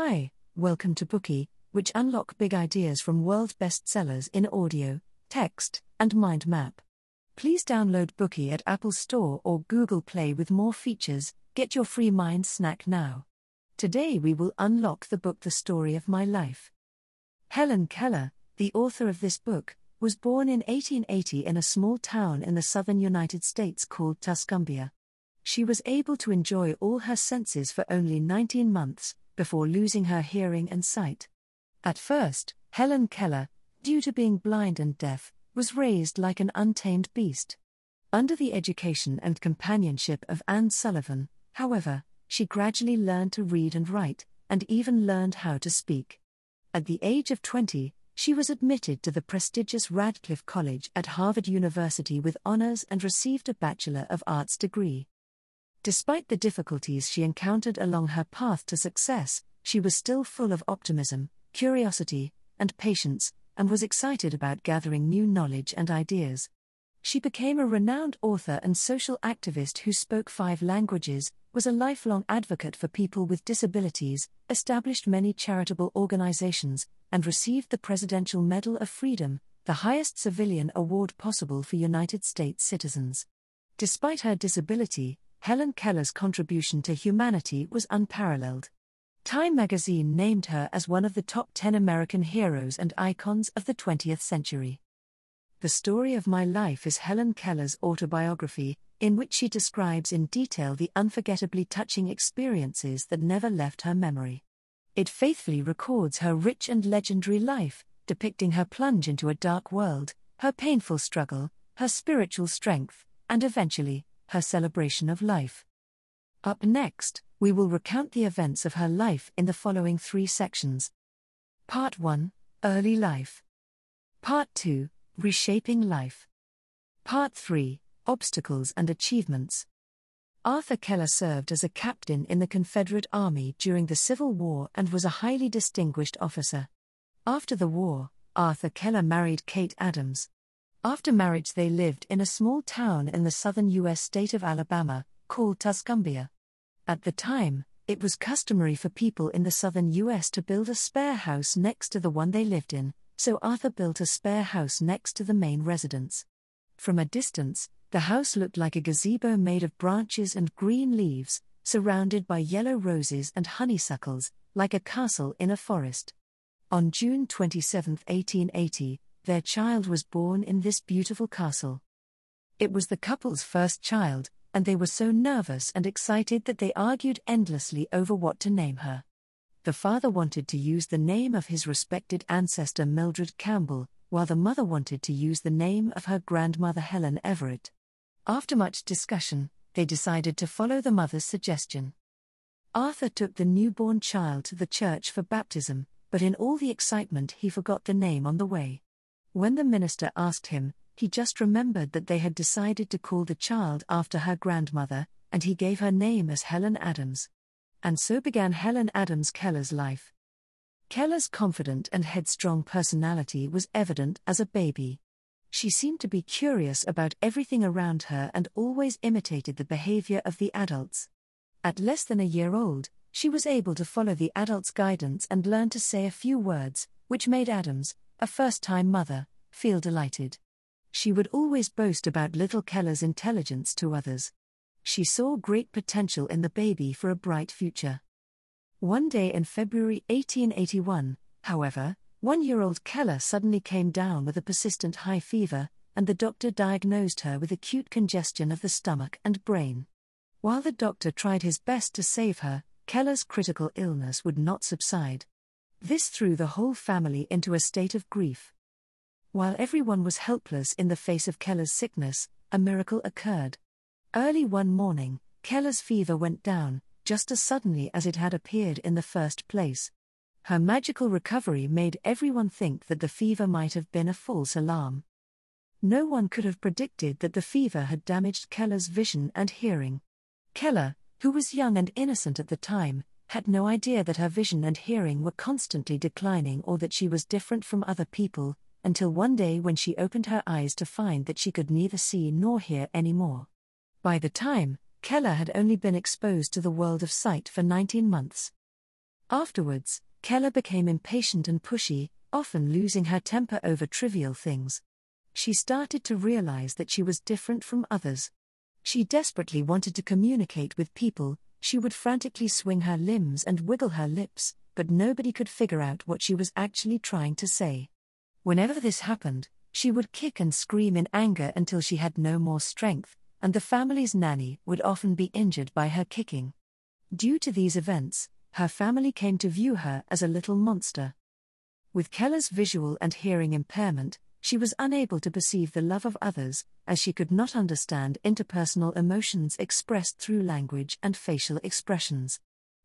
Hi, welcome to Bookey, which unlock big ideas from world bestsellers in audio, text, and mind map. Please download Bookey at Apple Store or Google Play with more features. Get your free mind snack now. Today we will unlock the book The Story of My Life. Helen Keller, the author of this book, was born in 1880 in a small town in the southern United States called Tuscumbia. She was able to enjoy all her senses for only 19 months, before losing her hearing and sight. At first, Helen Keller, due to being blind and deaf, was raised like an untamed beast. Under the education and companionship of Anne Sullivan, however, she gradually learned to read and write, and even learned how to speak. At the age of 20, she was admitted to the prestigious Radcliffe College at Harvard University with honors and received a Bachelor of Arts degree. Despite the difficulties she encountered along her path to success, she was still full of optimism, curiosity, and patience, and was excited about gathering new knowledge and ideas. She became a renowned author and social activist who spoke five languages, was a lifelong advocate for people with disabilities, established many charitable organizations, and received the Presidential Medal of Freedom, the highest civilian award possible for United States citizens. Despite her disability, Helen Keller's contribution to humanity was unparalleled. Time magazine named her as one of the top 10 American heroes and icons of the 20th century. The Story of My Life is Helen Keller's autobiography, in which she describes in detail the unforgettably touching experiences that never left her memory. It faithfully records her rich and legendary life, depicting her plunge into a dark world, her painful struggle, her spiritual strength, and eventually, her celebration of life. Up next, we will recount the events of her life in the following three sections. Part 1 Early Life. Part 2 Reshaping Life. Part 3 Obstacles and Achievements. Arthur Keller served as a captain in the Confederate Army during the Civil War and was a highly distinguished officer. After the war, Arthur Keller married Kate Adams. After marriage, they lived in a small town in the southern U.S. state of Alabama, called Tuscumbia. At the time, it was customary for people in the southern U.S. to build a spare house next to the one they lived in, so Arthur built a spare house next to the main residence. From a distance, the house looked like a gazebo made of branches and green leaves, surrounded by yellow roses and honeysuckles, like a castle in a forest. On June 27, 1880, their child was born in this beautiful castle. It was the couple's first child, and they were so nervous and excited that they argued endlessly over what to name her. The father wanted to use the name of his respected ancestor Mildred Campbell, while the mother wanted to use the name of her grandmother Helen Everett. After much discussion, they decided to follow the mother's suggestion. Arthur took the newborn child to the church for baptism, but in all the excitement he forgot the name on the way. When the minister asked him, he just remembered that they had decided to call the child after her grandmother, and he gave her name as Helen Adams. And so began Helen Adams Keller's life. Keller's confident and headstrong personality was evident as a baby. She seemed to be curious about everything around her and always imitated the behavior of the adults. At less than a year old, she was able to follow the adults' guidance and learn to say a few words, which made Adams, a first time mother, feel delighted. She would always boast about little Keller's intelligence to others. She saw great potential in the baby for a bright future. One day in February 1881, however, one year old Keller suddenly came down with a persistent high fever, and the doctor diagnosed her with acute congestion of the stomach and brain. While the doctor tried his best to save her, Keller's critical illness would not subside. This threw the whole family into a state of grief. While everyone was helpless in the face of Keller's sickness, a miracle occurred. Early one morning, Keller's fever went down, just as suddenly as it had appeared in the first place. Her magical recovery made everyone think that the fever might have been a false alarm. No one could have predicted that the fever had damaged Keller's vision and hearing. Keller, who was young and innocent at the time, had no idea that her vision and hearing were constantly declining or that she was different from other people, until one day when she opened her eyes to find that she could neither see nor hear anymore. By the time, Keller had only been exposed to the world of sight for 19 months. Afterwards, Keller became impatient and pushy, often losing her temper over trivial things. She started to realize that she was different from others. She desperately wanted to communicate with people, she would frantically swing her limbs and wiggle her lips, but nobody could figure out what she was actually trying to say. Whenever this happened, she would kick and scream in anger until she had no more strength, and the family's nanny would often be injured by her kicking. Due to these events, her family came to view her as a little monster. With Keller's visual and hearing impairment, she was unable to perceive the love of others, as she could not understand interpersonal emotions expressed through language and facial expressions.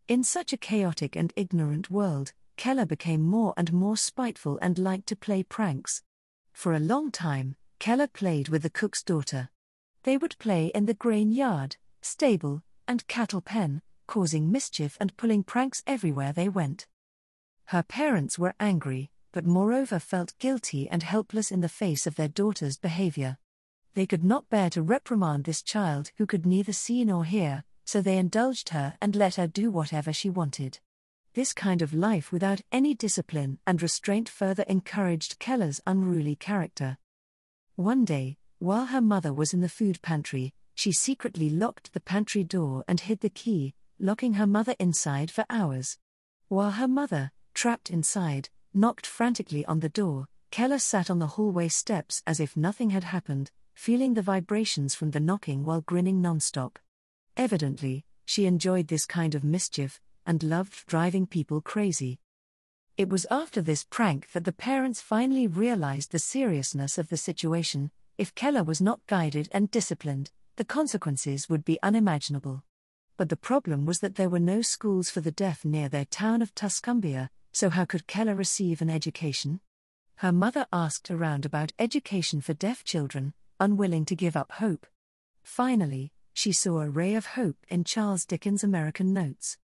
In such a chaotic and ignorant world, Keller became more and more spiteful and liked to play pranks. For a long time, Keller played with the cook's daughter. They would play in the grain yard, stable, and cattle pen, causing mischief and pulling pranks everywhere they went. Her parents were angry, but moreover felt guilty and helpless in the face of their daughter's behavior. They could not bear to reprimand this child who could neither see nor hear, so they indulged her and let her do whatever she wanted. This kind of life without any discipline and restraint further encouraged Keller's unruly character. One day, while her mother was in the food pantry, she secretly locked the pantry door and hid the key, locking her mother inside for hours. While her mother, trapped inside, knocked frantically on the door, Keller sat on the hallway steps as if nothing had happened, feeling the vibrations from the knocking while grinning nonstop. Evidently, she enjoyed this kind of mischief and loved driving people crazy. It was after this prank that the parents finally realized the seriousness of the situation. If Keller was not guided and disciplined, the consequences would be unimaginable. But the problem was that there were no schools for the deaf near their town of Tuscumbia, so how could Keller receive an education? Her mother asked around about education for deaf children, unwilling to give up hope. Finally, she saw a ray of hope in Charles Dickens' American Notes.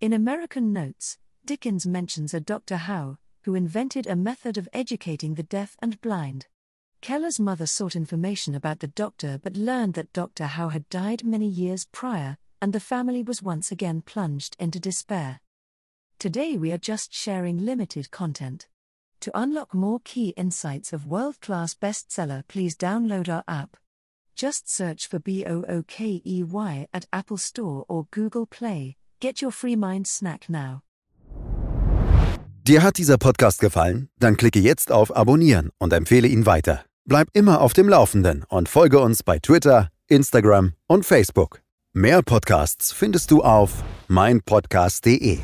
In American Notes, Dickens mentions a Dr. Howe, who invented a method of educating the deaf and blind. Keller's mother sought information about the doctor but learned that Dr. Howe had died many years prior, and the family was once again plunged into despair. Today we are just sharing limited content. To unlock more key insights of world class bestseller, please download our app. Just search for BOOKEY at Apple Store or Google Play. Get your free mind snack now. Dir hat dieser Podcast gefallen? Dann klicke jetzt auf Abonnieren und empfehle ihn weiter. Bleib immer auf dem Laufenden und folge uns bei Twitter, Instagram und Facebook. Mehr Podcasts findest du auf meinpodcast.de.